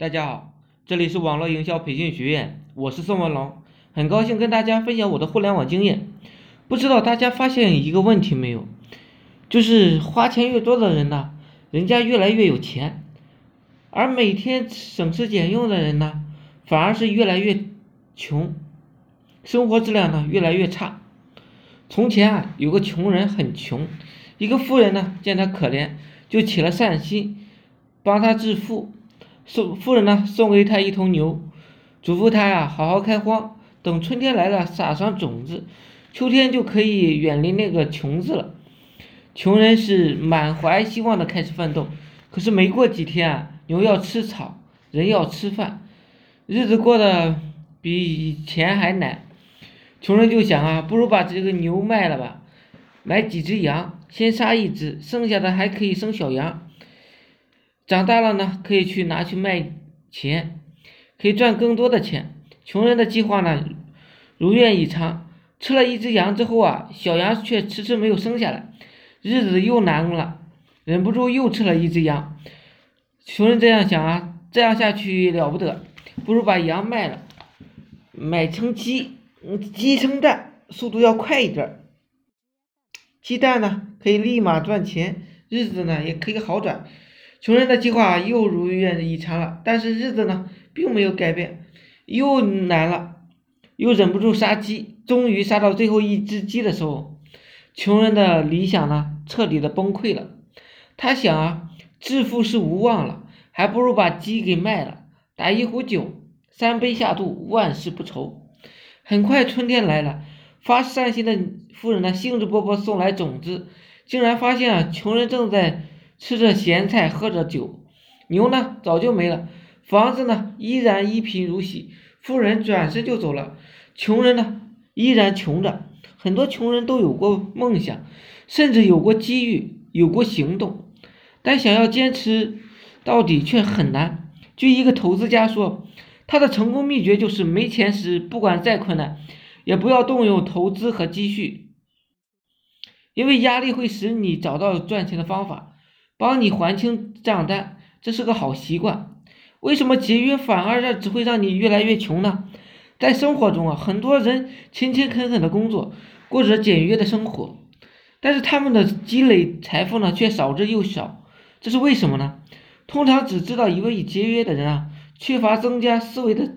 大家好，这里是网络营销培训学院，我是宋文龙，很高兴跟大家分享我的互联网经验。不知道大家发现一个问题没有？就是花钱越多的人呢，人家越来越有钱，而每天省吃俭用的人呢，反而是越来越穷，生活质量呢越来越差。从前啊，有个穷人很穷，一个富人呢见他可怜，就起了善心，帮他致富。送富人呢送给他一头牛，嘱咐他呀好好开荒，等春天来了撒上种子，秋天就可以远离那个穷字了。穷人是满怀希望的开始奋斗，可是没过几天啊，牛要吃草，人要吃饭，日子过得比以前还难。穷人就想啊，不如把这个牛卖了吧，买几只羊，先杀一只，剩下的还可以生小羊。长大了呢，可以去拿去卖钱，可以赚更多的钱。穷人的计划呢，如愿以偿。吃了一只羊之后啊，小羊却迟迟没有生下来，日子又难了，忍不住又吃了一只羊。穷人这样想啊，这样下去了不得，不如把羊卖了，买成鸡，鸡生蛋，速度要快一点。鸡蛋呢，可以立马赚钱，日子呢也可以好转。穷人的计划又如愿以偿了，但是日子呢并没有改变，又难了，又忍不住杀鸡，终于杀到最后一只鸡的时候，穷人的理想呢彻底的崩溃了。他想啊，致富是无望了，还不如把鸡给卖了，打一壶酒，三杯下肚，万事不愁。很快春天来了，发善心的富人呢兴致勃勃送来种子，竟然发现啊，穷人正在。吃着咸菜，喝着酒，牛呢早就没了，房子呢依然一贫如洗，富人转身就走了，穷人呢依然穷着。很多穷人都有过梦想，甚至有过机遇，有过行动，但想要坚持到底却很难。据一个投资家说，他的成功秘诀就是没钱时，不管再困难，也不要动用投资和积蓄，因为压力会使你找到赚钱的方法。帮你还清账单，这是个好习惯。为什么节约反而让只会让你越来越穷呢？在生活中啊，很多人勤勤恳恳的工作，过着简约的生活，但是他们的积累财富呢却少之又少。这是为什么呢？通常只知道一味节约的人啊，缺乏增加思维的，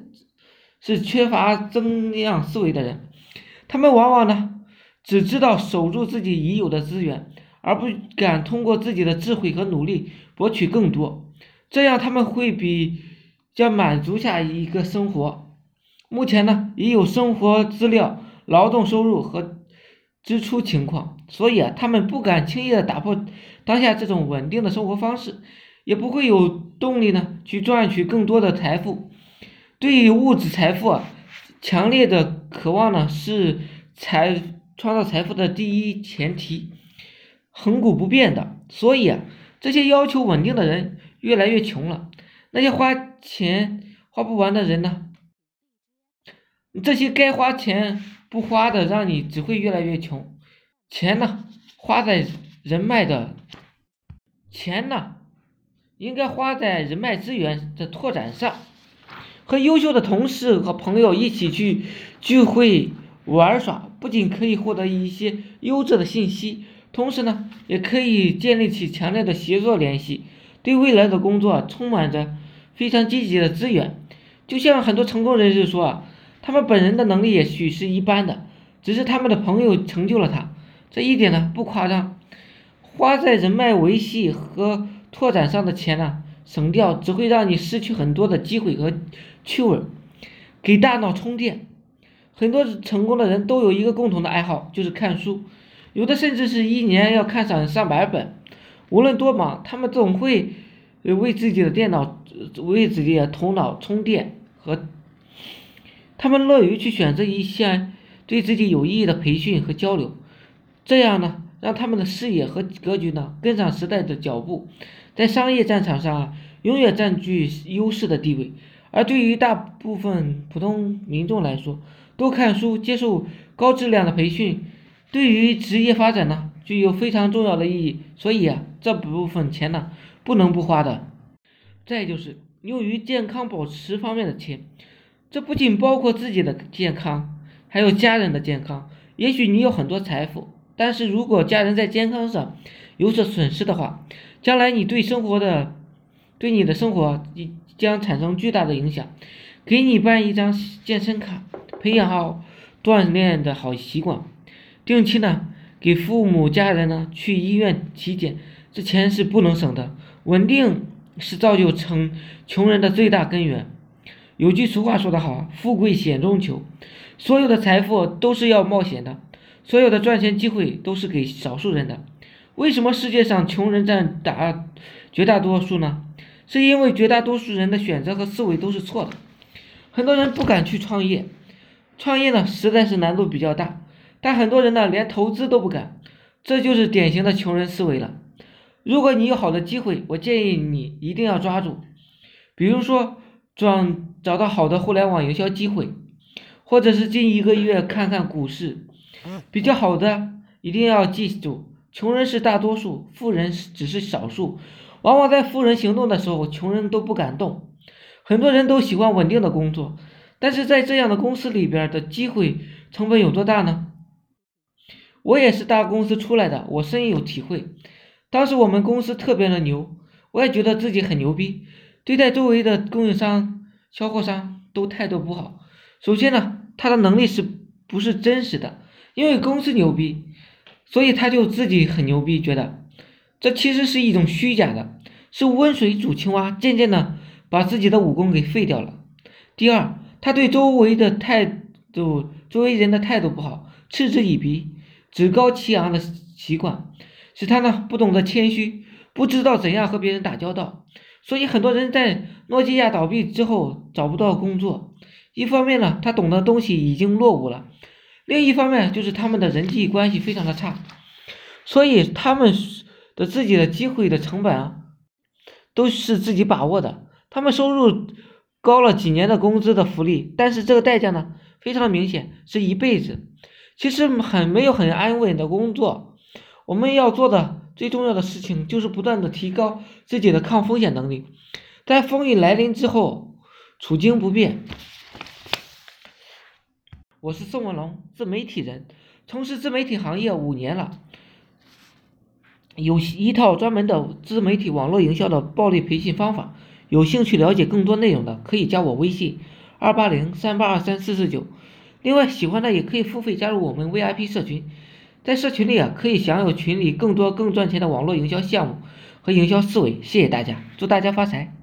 是缺乏增量思维的人。他们往往呢，只知道守住自己已有的资源。而不敢通过自己的智慧和努力博取更多，这样他们会比较满足下一个生活。目前呢，已有生活资料、劳动收入和支出情况，所以啊，他们不敢轻易的打破当下这种稳定的生活方式，也不会有动力呢去赚取更多的财富。对于物质财富啊，强烈的渴望呢是财创造财富的第一前提。恒古不变的，所以啊，这些要求稳定的人越来越穷了。那些花钱花不完的人呢？这些该花钱不花的，让你只会越来越穷。钱呢，花在人脉的，钱呢，应该花在人脉资源的拓展上。和优秀的同事和朋友一起去聚会玩耍，不仅可以获得一些优质的信息。同时呢，也可以建立起强烈的协作联系，对未来的工作充满着非常积极的资源。就像很多成功人士说啊，他们本人的能力也许是一般的，只是他们的朋友成就了他。这一点呢不夸张。花在人脉维系和拓展上的钱呢，省掉只会让你失去很多的机会和趣味。给大脑充电。很多成功的人都有一个共同的爱好，就是看书。有的甚至是一年要看上上百本，无论多忙，他们总会为自己的电脑、为自己的头脑充电和，他们乐于去选择一些对自己有意义的培训和交流，这样呢，让他们的视野和格局呢跟上时代的脚步，在商业战场上啊永远占据优势的地位。而对于大部分普通民众来说，多看书，接受高质量的培训。对于职业发展呢，具有非常重要的意义，所以啊，这部分钱呢，不能不花的。再就是用于健康保持方面的钱。这不仅包括自己的健康，还有家人的健康。也许你有很多财富，但是如果家人在健康上有所损失的话，将来你对生活的，对你的生活将产生巨大的影响。给你办一张健身卡，培养好锻炼的好习惯，定期呢给父母家人呢去医院体检，这钱是不能省的。稳定是造就成穷人的最大根源。有句俗话说得好，富贵险中求。所有的财富都是要冒险的，所有的赚钱机会都是给少数人的。为什么世界上穷人占大绝大多数呢？是因为绝大多数人的选择和思维都是错的。很多人不敢去创业，创业呢实在是难度比较大，但很多人呢连投资都不敢，这就是典型的穷人思维了。如果你有好的机会，我建议你一定要抓住，比如说找找到好的互联网营销机会，或者是近一个月看看股市，比较好的一定要记住，穷人是大多数，富人只是少数，往往在富人行动的时候，穷人都不敢动。很多人都喜欢稳定的工作，但是在这样的公司里边的机会成本有多大呢？我也是大公司出来的，我深有体会。当时我们公司特别的牛，我也觉得自己很牛逼，对待周围的供应商、销货商都态度不好。首先呢，他的能力是不是真实的？因为公司牛逼，所以他就自己很牛逼，觉得这其实是一种虚假的，是温水煮青蛙。渐渐的。把自己的武功给废掉了。第二，他对周围的态度，周围人的态度不好，嗤之以鼻，趾高气扬的习惯，使他呢不懂得谦虚，不知道怎样和别人打交道。所以很多人在诺基亚倒闭之后找不到工作。一方面呢，他懂得东西已经落伍了；另一方面就是他们的人际关系非常的差，所以他们的自己的机会的成本啊，都是自己把握的。他们收入高了几年的工资的福利，但是这个代价呢，非常明显，是一辈子。其实很没有很安稳的工作，我们要做的最重要的事情就是不断的提高自己的抗风险能力，在风雨来临之后，处境不变。我是宋文龙，自媒体人，从事自媒体行业五年了，有一套专门的自媒体网络营销的暴力培训方法。有兴趣了解更多内容的，可以加我微信二八零三八二三四四九。另外，喜欢的也可以付费加入我们 VIP 社群，在社群里啊，可以享有群里更多更赚钱的网络营销项目和营销思维。谢谢大家，祝大家发财！